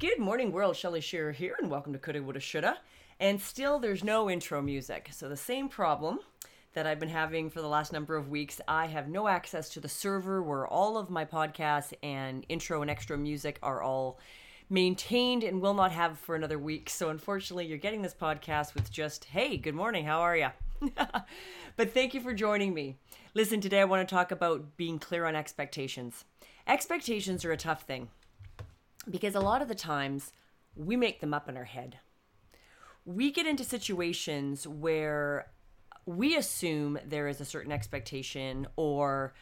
Good morning, world. Shelly Shearer here, and welcome to Coulda, Woulda, Shoulda. And still, there's no intro music. So, the same problem that I've been having for the last number of weeks. I have no access to the server where all of my podcasts and intro and extra music are all maintained and will not have for another week. So, unfortunately, you're getting this podcast with just, hey, good morning, how are you? but thank you for joining me. Listen, today I want to talk about being clear on expectations. Expectations are a tough thing because a lot of the times we make them up in our head. We get into situations where we assume there is a certain expectation or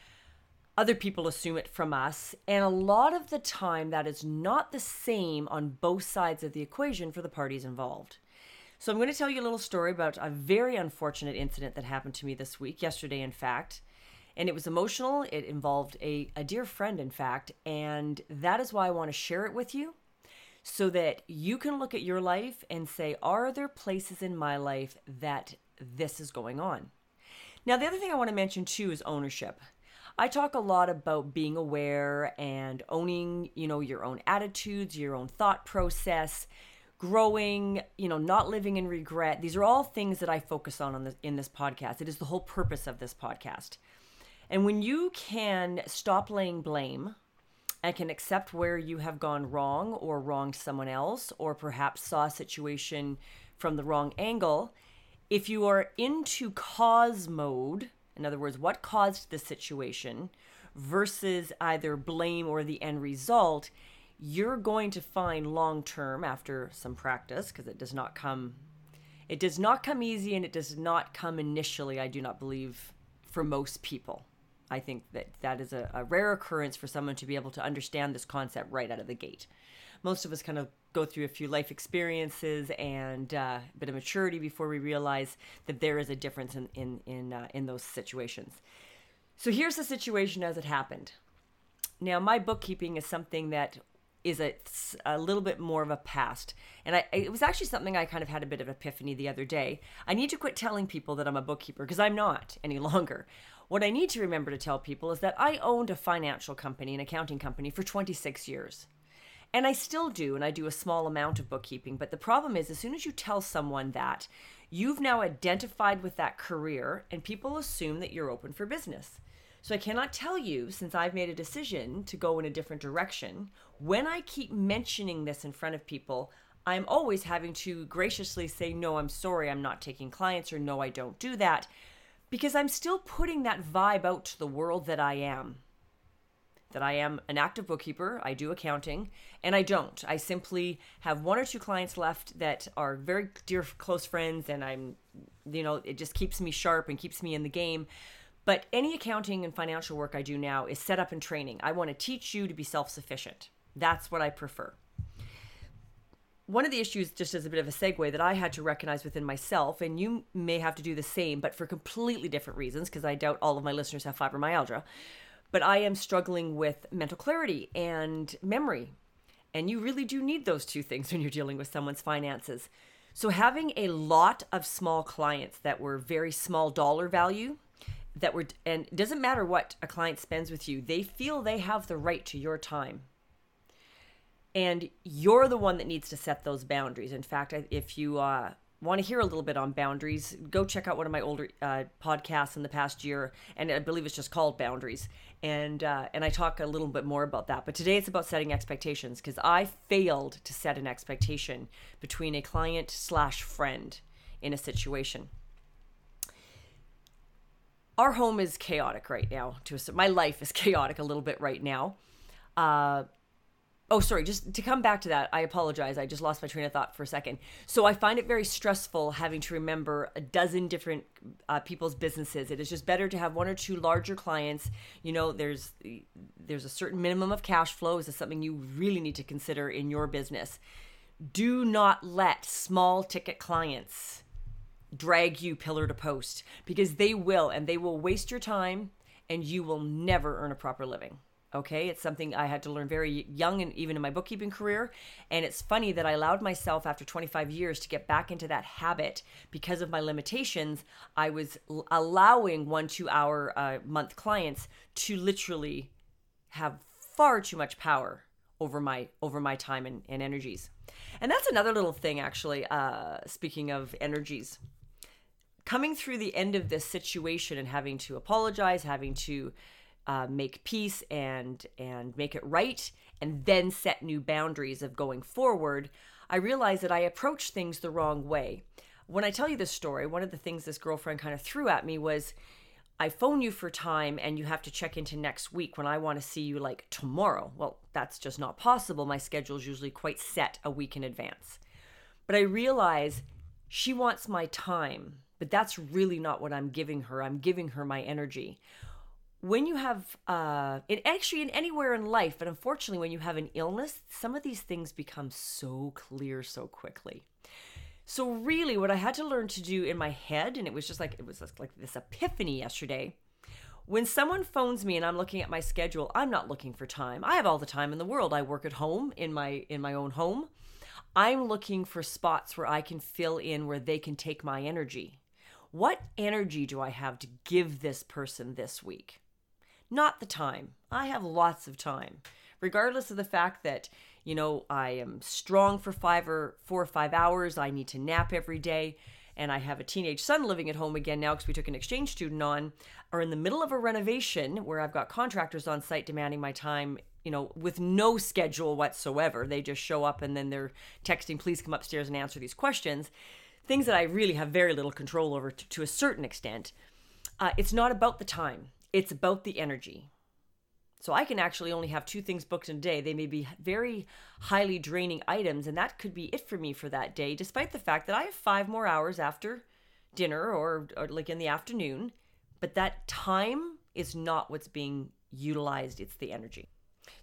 other people assume it from us. And a lot of the time, that is not the same on both sides of the equation for the parties involved. So, I'm going to tell you a little story about a very unfortunate incident that happened to me this week, yesterday, in fact. And it was emotional. It involved a, a dear friend, in fact. And that is why I want to share it with you so that you can look at your life and say, are there places in my life that this is going on? Now, the other thing I want to mention too is ownership. I talk a lot about being aware and owning, you know, your own attitudes, your own thought process, growing, you know, not living in regret. These are all things that I focus on, on this, in this podcast. It is the whole purpose of this podcast. And when you can stop laying blame and can accept where you have gone wrong or wronged someone else, or perhaps saw a situation from the wrong angle, if you are into cause mode, in other words, what caused the situation versus either blame or the end result, you're going to find long term after some practice because it does not come it does not come easy and it does not come initially i do not believe for most people I think that that is a, a, rare occurrence for someone to be able to understand this concept right out of the gate. Most of us kind of go through a few life experiences and uh, a bit of maturity before we realize that there is a difference in in in, uh, in those situations. So here's the situation as it happened. Now, my bookkeeping is something that is a, a little bit more of a past. And I, it was actually something I kind of had a bit of epiphany the other day. I need to quit telling people that I'm a bookkeeper because I'm not any longer. What I need to remember to tell people is that I owned a financial company, an accounting company, for 26 years. And I still do, and I do a small amount of bookkeeping. But the problem is, as soon as you tell someone that, you've now identified with that career, and people assume that you're open for business. So I cannot tell you, since I've made a decision to go in a different direction, when I keep mentioning this in front of people, I'm always having to graciously say, no, I'm sorry, I'm not taking clients, or no, I don't do that because I'm still putting that vibe out to the world that I am. That I am an active bookkeeper, I do accounting, and I don't. I simply have one or two clients left that are very dear close friends, and I'm, you know, it just keeps me sharp and keeps me in the game. But any accounting and financial work I do now is set up in training. I want to teach you to be self sufficient. That's what I prefer one of the issues, just as a bit of a segue, that I had to recognize within myself, and you may have to do the same, but for completely different reasons, because I doubt all of my listeners have fibromyalgia. But I am struggling with mental clarity and memory. And you really do need those two things when you're dealing with someone's finances. So, having a lot of small clients that were very small dollar value, that were, and it doesn't matter what a client spends with you, they feel they have the right to your time and you're the one that needs to set those boundaries. In fact, if you uh, want to hear a little bit on boundaries, go check out one of my older uh, podcasts in the past year, and I believe it's just called Boundaries. And uh, and I talk a little bit more about that. But today it's about setting expectations because I failed to set an expectation between a client slash friend in a situation. Our home is chaotic right now. To my life is chaotic a little bit right now. Uh, Oh, sorry, just to come back to that, I apologize. I just lost my train of thought for a second. So I find it very stressful having to remember a dozen different uh, people's businesses. It is just better to have one or two larger clients. You know, there's there's a certain minimum of cash flow. Is this something you really need to consider in your business? Do not let small ticket clients drag you pillar to post because they will, and they will waste your time, and you will never earn a proper living. Okay, it's something I had to learn very young and even in my bookkeeping career. And it's funny that I allowed myself after 25 years to get back into that habit because of my limitations. I was allowing one, two hour uh, month clients to literally have far too much power over my over my time and, and energies. And that's another little thing actually, uh, speaking of energies. Coming through the end of this situation and having to apologize, having to uh, make peace and and make it right, and then set new boundaries of going forward, I realized that I approached things the wrong way. When I tell you this story, one of the things this girlfriend kind of threw at me was, I phone you for time and you have to check into next week when I want to see you like tomorrow. Well, that's just not possible. My schedule is usually quite set a week in advance. But I realize she wants my time, but that's really not what I'm giving her. I'm giving her my energy. When you have, uh, in actually in anywhere in life, but unfortunately, when you have an illness, some of these things become so clear so quickly. So really, what I had to learn to do in my head, and it was just like it was like this epiphany yesterday. When someone phones me and I'm looking at my schedule, I'm not looking for time. I have all the time in the world. I work at home in my in my own home. I'm looking for spots where I can fill in where they can take my energy. What energy do I have to give this person this week? Not the time. I have lots of time. Regardless of the fact that you know, I am strong for five or four or five hours. I need to nap every day. And I have a teenage son living at home again now because we took an exchange student on, are in the middle of a renovation where I've got contractors on site demanding my time, you know, with no schedule whatsoever. They just show up and then they're texting, please come upstairs and answer these questions. Things that I really have very little control over to, to a certain extent. Uh, it's not about the time, it's about the energy. So I can actually only have two things booked in a day. They may be very highly draining items, and that could be it for me for that day, despite the fact that I have five more hours after dinner or, or like in the afternoon. But that time is not what's being utilized, it's the energy.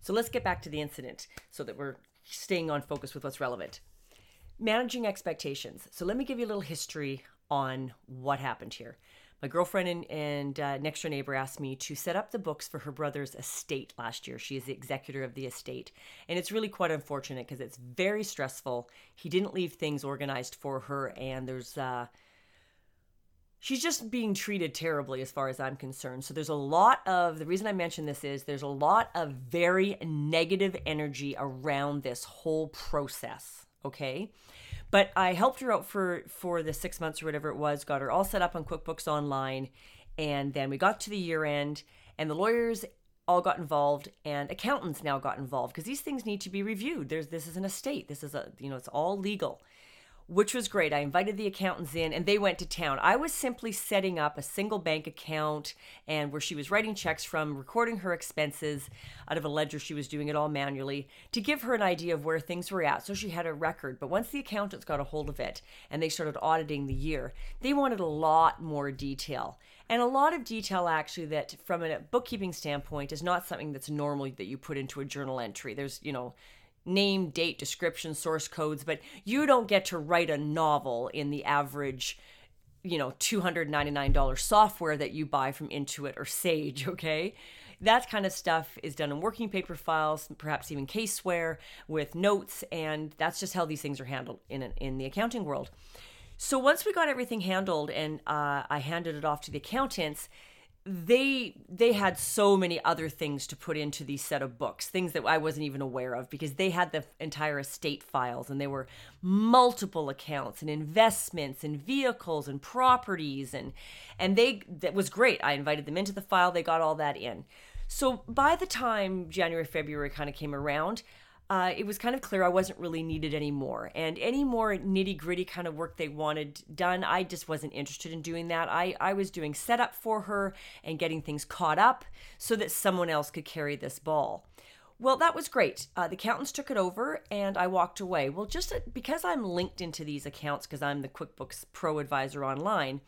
So let's get back to the incident so that we're staying on focus with what's relevant. Managing expectations. So let me give you a little history on what happened here my girlfriend and, and uh, next door neighbor asked me to set up the books for her brother's estate last year. She is the executor of the estate. And it's really quite unfortunate because it's very stressful. He didn't leave things organized for her, and there's. Uh, she's just being treated terribly as far as I'm concerned. So there's a lot of the reason I mention this is there's a lot of very negative energy around this whole process. Okay. But I helped her out for for the six months or whatever it was. Got her all set up on QuickBooks Online, and then we got to the year end, and the lawyers all got involved, and accountants now got involved because these things need to be reviewed. There's this is an estate. This is a you know it's all legal which was great. I invited the accountants in and they went to town. I was simply setting up a single bank account and where she was writing checks from, recording her expenses out of a ledger. She was doing it all manually to give her an idea of where things were at. So she had a record. But once the accountants got a hold of it and they started auditing the year, they wanted a lot more detail. And a lot of detail, actually, that from a bookkeeping standpoint is not something that's normal that you put into a journal entry. There's, you know, name, date, description, source codes, but you don't get to write a novel in the average, you know, $299 software that you buy from Intuit or Sage, okay? That kind of stuff is done in working paper files, perhaps even caseware with notes, and that's just how these things are handled in, in the accounting world. So once we got everything handled and uh, I handed it off to the accountants, they they had so many other things to put into these set of books things that i wasn't even aware of because they had the entire estate files and there were multiple accounts and investments and vehicles and properties and and they that was great. I invited them into the file. They got all that in. So by the time january february kind of came around uh, it was kind of clear I wasn't really needed anymore. And any more nitty gritty kind of work they wanted done, I just wasn't interested in doing that. I, I was doing setup for her and getting things caught up so that someone else could carry this ball. Well, that was great. Uh, the accountants took it over and I walked away. Well, just because I'm linked into these accounts because I'm the QuickBooks Pro Advisor online,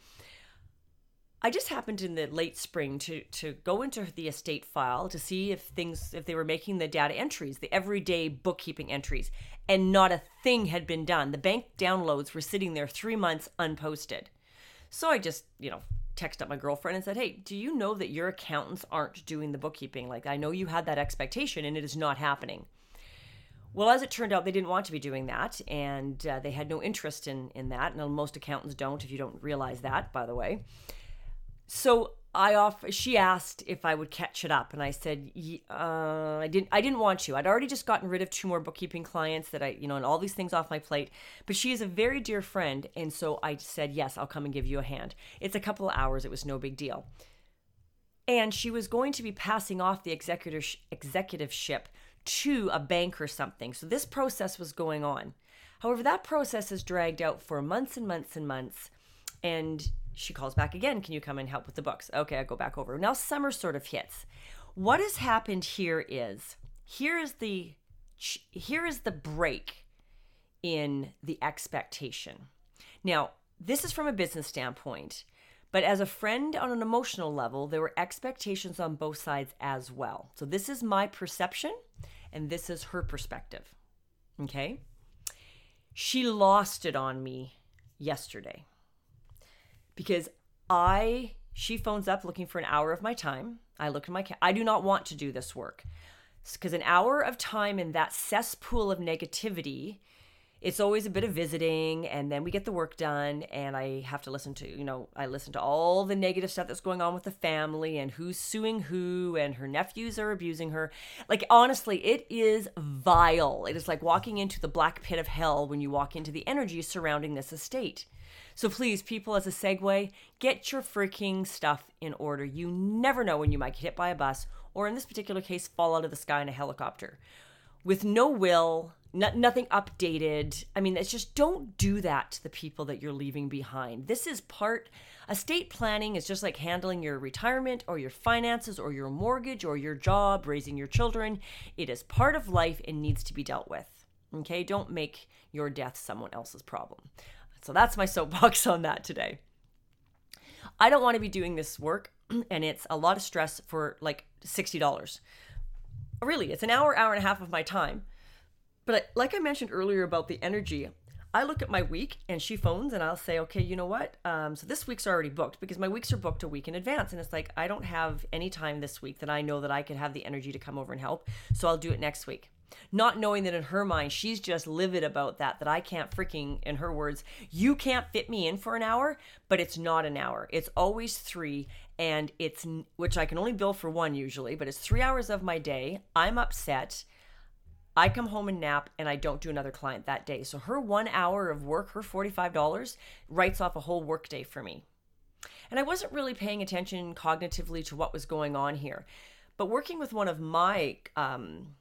I just happened in the late spring to to go into the estate file to see if things if they were making the data entries, the everyday bookkeeping entries, and not a thing had been done. The bank downloads were sitting there 3 months unposted. So I just, you know, texted up my girlfriend and said, "Hey, do you know that your accountants aren't doing the bookkeeping? Like I know you had that expectation and it is not happening." Well, as it turned out, they didn't want to be doing that, and uh, they had no interest in in that. And most accountants don't, if you don't realize that, by the way. So I off she asked if I would catch it up and I said uh, I didn't I didn't want to. I'd already just gotten rid of two more bookkeeping clients that I you know and all these things off my plate. But she is a very dear friend and so I said yes, I'll come and give you a hand. It's a couple of hours, it was no big deal. And she was going to be passing off the executive executiveship to a bank or something. So this process was going on. However, that process has dragged out for months and months and months and she calls back again. Can you come and help with the books? Okay, I go back over. Now summer sort of hits. What has happened here is here is the here is the break in the expectation. Now, this is from a business standpoint, but as a friend on an emotional level, there were expectations on both sides as well. So this is my perception and this is her perspective. Okay? She lost it on me yesterday because I she phones up looking for an hour of my time. I look at my I do not want to do this work. Because an hour of time in that cesspool of negativity it's always a bit of visiting and then we get the work done and i have to listen to you know i listen to all the negative stuff that's going on with the family and who's suing who and her nephews are abusing her. Like honestly it is vile. It is like walking into the black pit of hell when you walk into the energy surrounding this estate so please, people, as a segue, get your freaking stuff in order. You never know when you might get hit by a bus, or in this particular case, fall out of the sky in a helicopter. With no will, nothing updated. I mean, it's just don't do that to the people that you're leaving behind. This is part, estate planning is just like handling your retirement or your finances or your mortgage or your job, raising your children. It is part of life and needs to be dealt with. Okay, don't make your death someone else's problem. So that's my soapbox on that today. I don't want to be doing this work, and it's a lot of stress for like $60. Really, it's an hour, hour and a half of my time. But like I mentioned earlier about the energy, I look at my week and she phones and I'll say, okay, you know what? Um, so this week's already booked because my weeks are booked a week in advance. And it's like, I don't have any time this week that I know that I could have the energy to come over and help. So I'll do it next week not knowing that in her mind she's just livid about that that I can't freaking in her words you can't fit me in for an hour but it's not an hour. It's always 3 and it's which I can only bill for one usually but it's 3 hours of my day. I'm upset. I come home and nap and I don't do another client that day. So her 1 hour of work her $45 writes off a whole work day for me. And I wasn't really paying attention cognitively to what was going on here. But working with one of my um,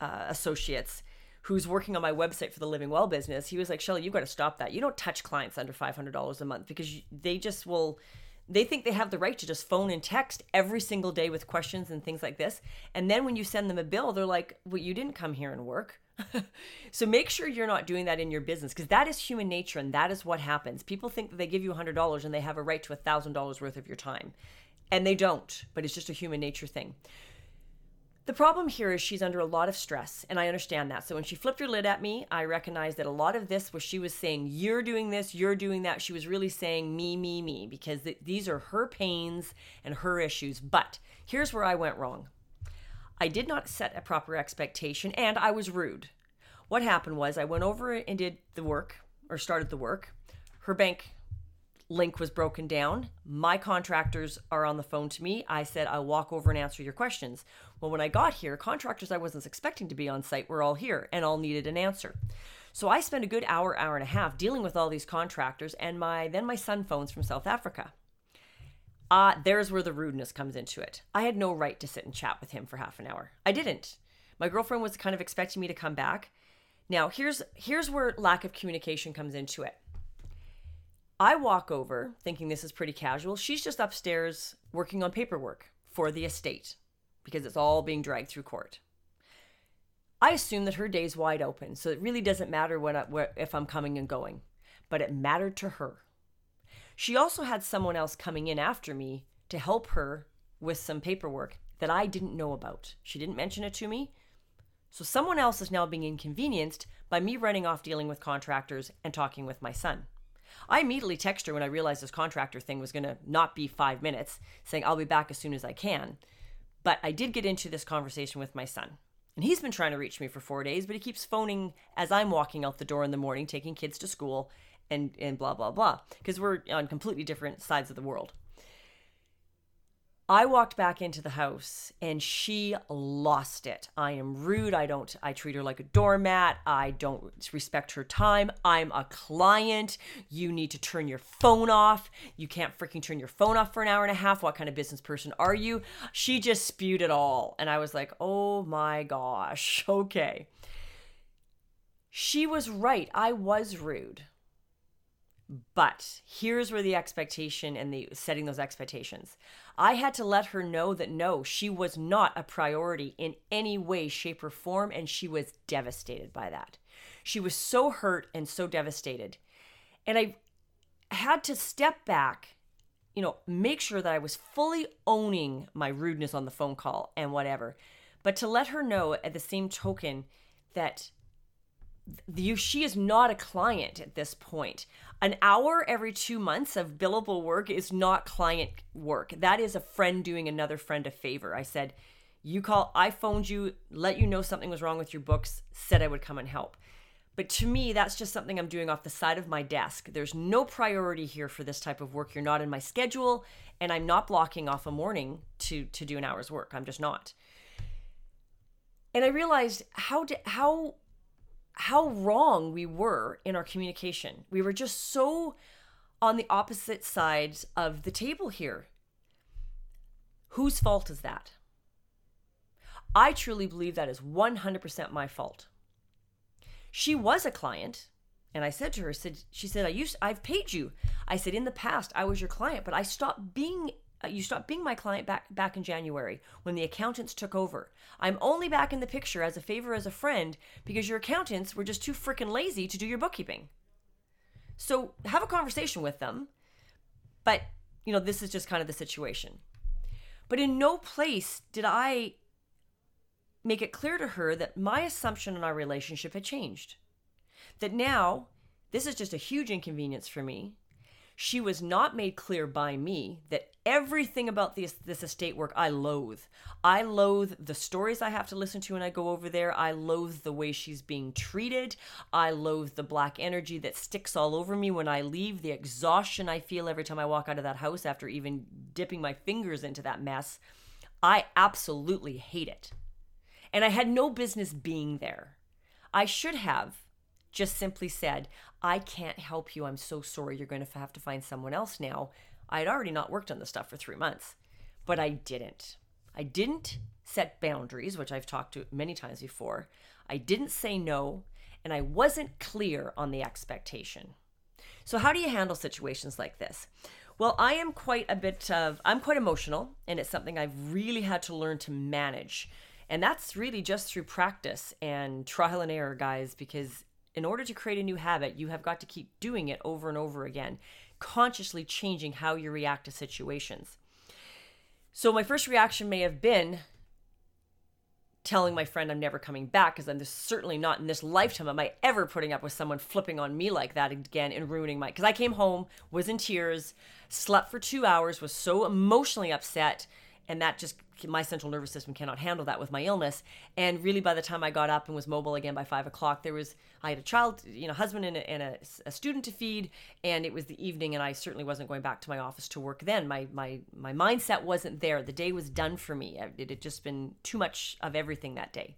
uh, associates who's working on my website for the Living Well business, he was like, Shelly, you've got to stop that. You don't touch clients under $500 a month because they just will, they think they have the right to just phone and text every single day with questions and things like this. And then when you send them a bill, they're like, well, you didn't come here and work. so make sure you're not doing that in your business because that is human nature and that is what happens. People think that they give you $100 and they have a right to $1,000 worth of your time. And they don't, but it's just a human nature thing. The problem here is she's under a lot of stress, and I understand that. So when she flipped her lid at me, I recognized that a lot of this was she was saying, You're doing this, you're doing that. She was really saying, Me, me, me, because th- these are her pains and her issues. But here's where I went wrong I did not set a proper expectation, and I was rude. What happened was I went over and did the work, or started the work. Her bank link was broken down. My contractors are on the phone to me. I said, I'll walk over and answer your questions. Well, when I got here, contractors I wasn't expecting to be on site were all here and all needed an answer. So I spent a good hour, hour and a half dealing with all these contractors, and my then my son phones from South Africa. Uh, there's where the rudeness comes into it. I had no right to sit and chat with him for half an hour. I didn't. My girlfriend was kind of expecting me to come back. Now, here's here's where lack of communication comes into it. I walk over thinking this is pretty casual. She's just upstairs working on paperwork for the estate because it's all being dragged through court. I assume that her day's wide open, so it really doesn't matter when I, where, if I'm coming and going, but it mattered to her. She also had someone else coming in after me to help her with some paperwork that I didn't know about. She didn't mention it to me. So someone else is now being inconvenienced by me running off dealing with contractors and talking with my son. I immediately texted her when I realized this contractor thing was going to not be five minutes, saying, I'll be back as soon as I can. But I did get into this conversation with my son. And he's been trying to reach me for four days, but he keeps phoning as I'm walking out the door in the morning, taking kids to school, and, and blah, blah, blah. Because we're on completely different sides of the world. I walked back into the house and she lost it. I am rude. I don't, I treat her like a doormat. I don't respect her time. I'm a client. You need to turn your phone off. You can't freaking turn your phone off for an hour and a half. What kind of business person are you? She just spewed it all. And I was like, oh my gosh. Okay. She was right. I was rude. But here's where the expectation and the setting those expectations. I had to let her know that no, she was not a priority in any way, shape, or form, and she was devastated by that. She was so hurt and so devastated. And I had to step back, you know, make sure that I was fully owning my rudeness on the phone call and whatever. But to let her know at the same token that the, she is not a client at this point. An hour every two months of billable work is not client work. That is a friend doing another friend a favor. I said, You call, I phoned you, let you know something was wrong with your books, said I would come and help. But to me, that's just something I'm doing off the side of my desk. There's no priority here for this type of work. You're not in my schedule, and I'm not blocking off a morning to to do an hour's work. I'm just not. And I realized how how how wrong we were in our communication. We were just so on the opposite sides of the table here. Whose fault is that? I truly believe that is 100% my fault. She was a client, and I said to her, said she said, I used I've paid you. I said, in the past I was your client, but I stopped being Uh, you stopped being my client back back in January when the accountants took over. I'm only back in the picture as a favor as a friend because your accountants were just too freaking lazy to do your bookkeeping. So have a conversation with them. But, you know, this is just kind of the situation. But in no place did I make it clear to her that my assumption on our relationship had changed. That now this is just a huge inconvenience for me she was not made clear by me that everything about this this estate work I loathe. I loathe the stories I have to listen to when I go over there. I loathe the way she's being treated. I loathe the black energy that sticks all over me when I leave, the exhaustion I feel every time I walk out of that house after even dipping my fingers into that mess. I absolutely hate it. And I had no business being there. I should have just simply said, I can't help you. I'm so sorry. You're going to have to find someone else now. I had already not worked on the stuff for three months, but I didn't. I didn't set boundaries, which I've talked to many times before. I didn't say no, and I wasn't clear on the expectation. So, how do you handle situations like this? Well, I am quite a bit of, I'm quite emotional, and it's something I've really had to learn to manage. And that's really just through practice and trial and error, guys, because in order to create a new habit, you have got to keep doing it over and over again, consciously changing how you react to situations. So, my first reaction may have been telling my friend I'm never coming back because I'm certainly not in this lifetime am I ever putting up with someone flipping on me like that again and ruining my. Because I came home, was in tears, slept for two hours, was so emotionally upset and that just my central nervous system cannot handle that with my illness. And really by the time i got up and was mobile again by five o'clock there was i had a child you know husband and, a, and a, a, student to feed and it was the evening and i certainly wasn't going back to my office to work then. My my my mindset wasn't there. The day was done for me. It had just been too much of everything that day.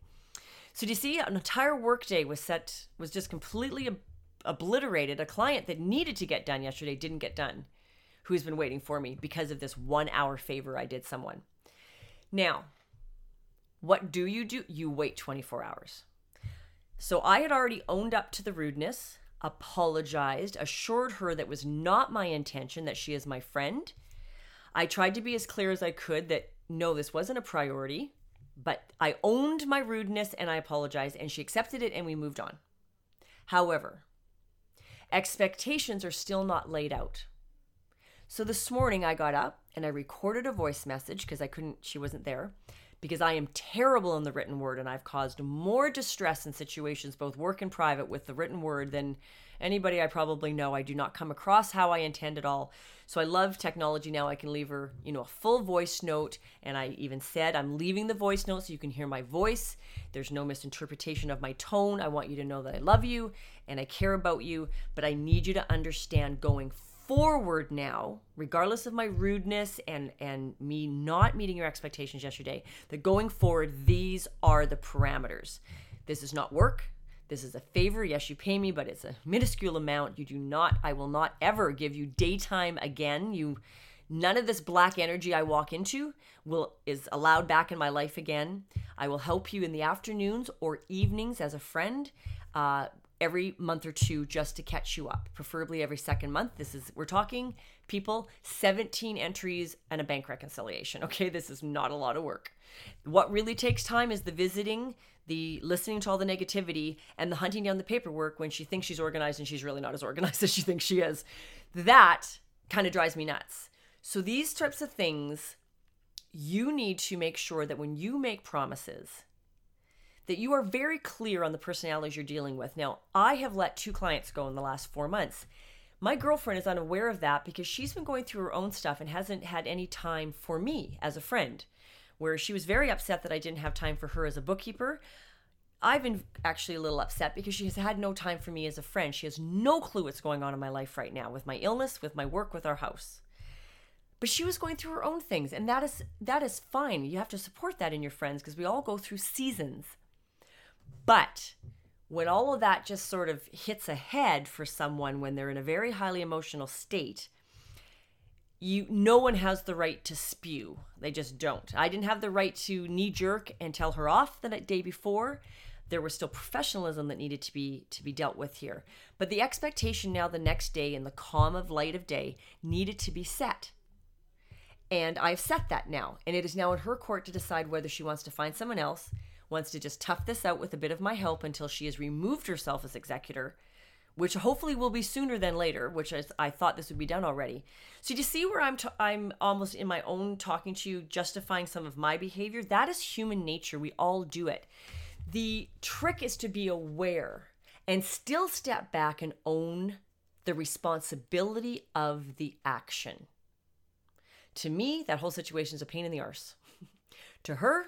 So do you see an entire workday was set was just completely ob- obliterated. A client that needed to get done yesterday didn't get done who's been waiting for me because of this one hour favor I did someone. Now, what do you do? You wait 24 hours. So I had already owned up to the rudeness, apologized, assured her that was not my intention, that she is my friend. I tried to be as clear as I could that no, this wasn't a priority, but I owned my rudeness and I apologized, and she accepted it and we moved on. However, expectations are still not laid out. So this morning I got up and I recorded a voice message because I couldn't, she wasn't there, because I am terrible in the written word and I've caused more distress in situations, both work and private, with the written word than anybody I probably know. I do not come across how I intend at all. So I love technology now. I can leave her, you know, a full voice note. And I even said, I'm leaving the voice note so you can hear my voice. There's no misinterpretation of my tone. I want you to know that I love you and I care about you, but I need you to understand going forward now, regardless of my rudeness and and me not meeting your expectations yesterday, that going forward these are the parameters. This is not work. This is a favor. Yes, you pay me, but it's a minuscule amount. You do not I will not ever give you daytime again. You none of this black energy I walk into will is allowed back in my life again. I will help you in the afternoons or evenings as a friend. Uh, every month or two just to catch you up, preferably every second month. This is, we're talking people, 17 entries and a bank reconciliation. Okay, this is not a lot of work. What really takes time is the visiting, the listening to all the negativity, and the hunting down the paperwork when she thinks she's organized and she's really not as organized as she thinks she is. That kind of drives me nuts. So, these types of things, you need to make sure that when you make promises, that you are very clear on the personalities you're dealing with. Now, I have let two clients go in the last four months. My girlfriend is unaware of that because she's been going through her own stuff and hasn't had any time for me as a friend. Where she was very upset that I didn't have time for her as a bookkeeper. I've been actually a little upset because she has had no time for me as a friend. She has no clue what's going on in my life right now with my illness, with my work, with our house. But she was going through her own things, and that is that is fine. You have to support that in your friends because we all go through seasons. But when all of that just sort of hits ahead for someone when they're in a very highly emotional state, you no one has the right to spew. They just don't. I didn't have the right to knee jerk and tell her off the day before. There was still professionalism that needed to be to be dealt with here. But the expectation now the next day in the calm of light of day needed to be set. And I've set that now. And it is now in her court to decide whether she wants to find someone else wants to just tough this out with a bit of my help until she has removed herself as executor, which hopefully will be sooner than later, which is, I thought this would be done already. So do you see where I'm t- I'm almost in my own talking to you justifying some of my behavior? That is human nature. We all do it. The trick is to be aware and still step back and own the responsibility of the action. To me, that whole situation is a pain in the arse. to her,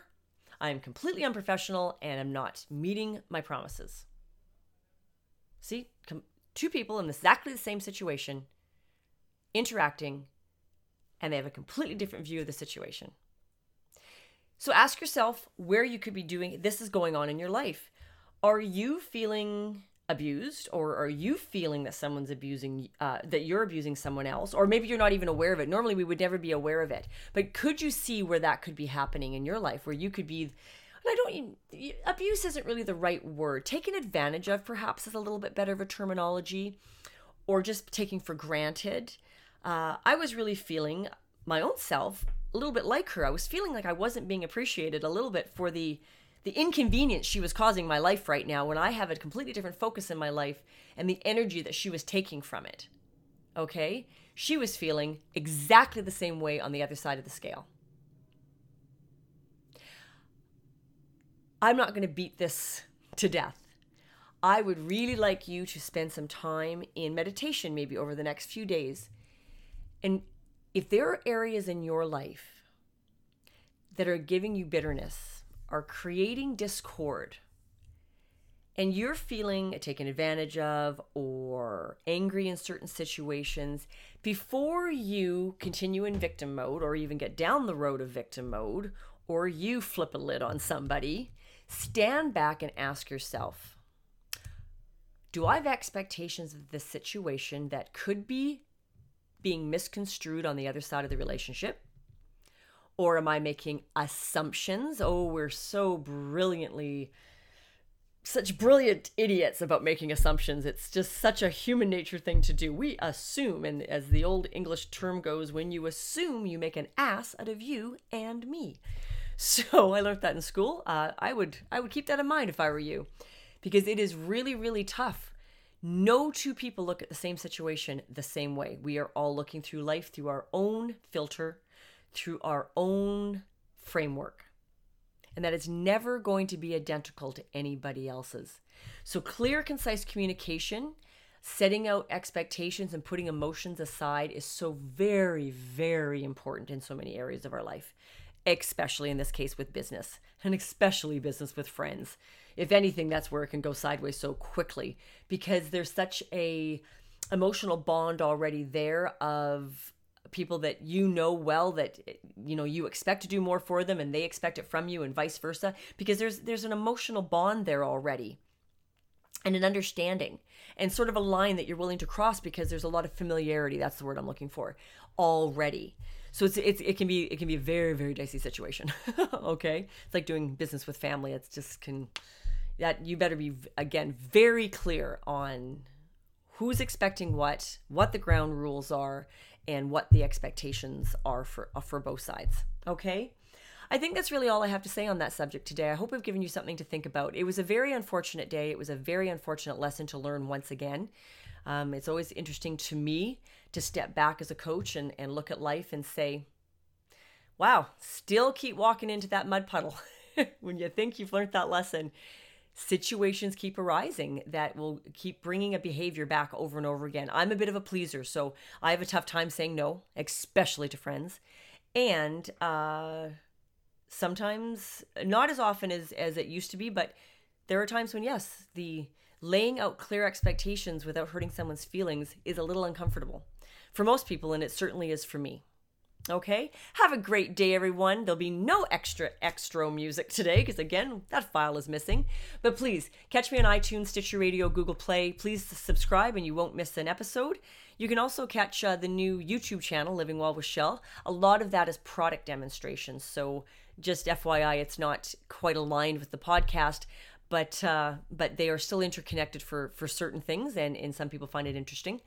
I am completely unprofessional and am not meeting my promises. See, two people in exactly the same situation interacting, and they have a completely different view of the situation. So ask yourself where you could be doing this is going on in your life. Are you feeling abused or are you feeling that someone's abusing uh, that you're abusing someone else or maybe you're not even aware of it normally we would never be aware of it but could you see where that could be happening in your life where you could be I don't abuse isn't really the right word. Taken advantage of perhaps is a little bit better of a terminology, or just taking for granted. Uh, I was really feeling my own self a little bit like her. I was feeling like I wasn't being appreciated a little bit for the the inconvenience she was causing my life right now when I have a completely different focus in my life and the energy that she was taking from it. Okay? She was feeling exactly the same way on the other side of the scale. I'm not going to beat this to death. I would really like you to spend some time in meditation, maybe over the next few days. And if there are areas in your life that are giving you bitterness, are creating discord and you're feeling taken advantage of or angry in certain situations, before you continue in victim mode or even get down the road of victim mode or you flip a lid on somebody, stand back and ask yourself Do I have expectations of this situation that could be being misconstrued on the other side of the relationship? Or am I making assumptions? Oh, we're so brilliantly, such brilliant idiots about making assumptions. It's just such a human nature thing to do. We assume, and as the old English term goes, when you assume, you make an ass out of you and me. So I learned that in school. Uh, I would I would keep that in mind if I were you, because it is really really tough. No two people look at the same situation the same way. We are all looking through life through our own filter through our own framework. And that is never going to be identical to anybody else's. So, clear, concise communication, setting out expectations, and putting emotions aside is so very, very important in so many areas of our life, especially in this case with business, and especially business with friends. If anything, that's where it can go sideways so quickly because there's such a emotional bond already there of people that you know well that you know you expect to do more for them and they expect it from you and vice versa because there's there's an emotional bond there already and an understanding and sort of a line that you're willing to cross because there's a lot of familiarity. That's the word i'm looking for already. So it's, it's it can be it can be a very very dicey situation okay? It's like doing business with family. It's just can that you better be again very clear on who's expecting what what the ground rules are and what the expectations are for for both sides okay I think that's really all I have to say on that subject today. I hope I've given you something to think about. It was a very unfortunate day. It was a very unfortunate lesson to learn once again. Um, it's always interesting to me to step back as a coach and, and look at life and say, wow, still keep walking into that mud puddle when you think you've learned that lesson. Situations keep arising that will keep bringing a behavior back over and over again. I'm a bit of a pleaser, so I have a tough time saying no, especially to friends. And uh, sometimes, not as often as, as it used to be, but there are times when, yes, the laying out clear expectations without hurting someone's feelings is a little uncomfortable for most people, and it certainly is for me. Okay, have a great day, everyone. There'll be no extra extra music today because, again, that file is missing. But please catch me on iTunes, Stitcher Radio, Google Play. Please subscribe and you won't miss an episode. You can also catch uh, the new YouTube channel, Living Well with Shell. A lot of that is product demonstrations. So, just FYI, it's not quite aligned with the podcast, but uh, but they are still interconnected for for certain things, and and some people find it interesting.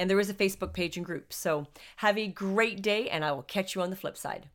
And there is a Facebook page and group. So have a great day, and I will catch you on the flip side.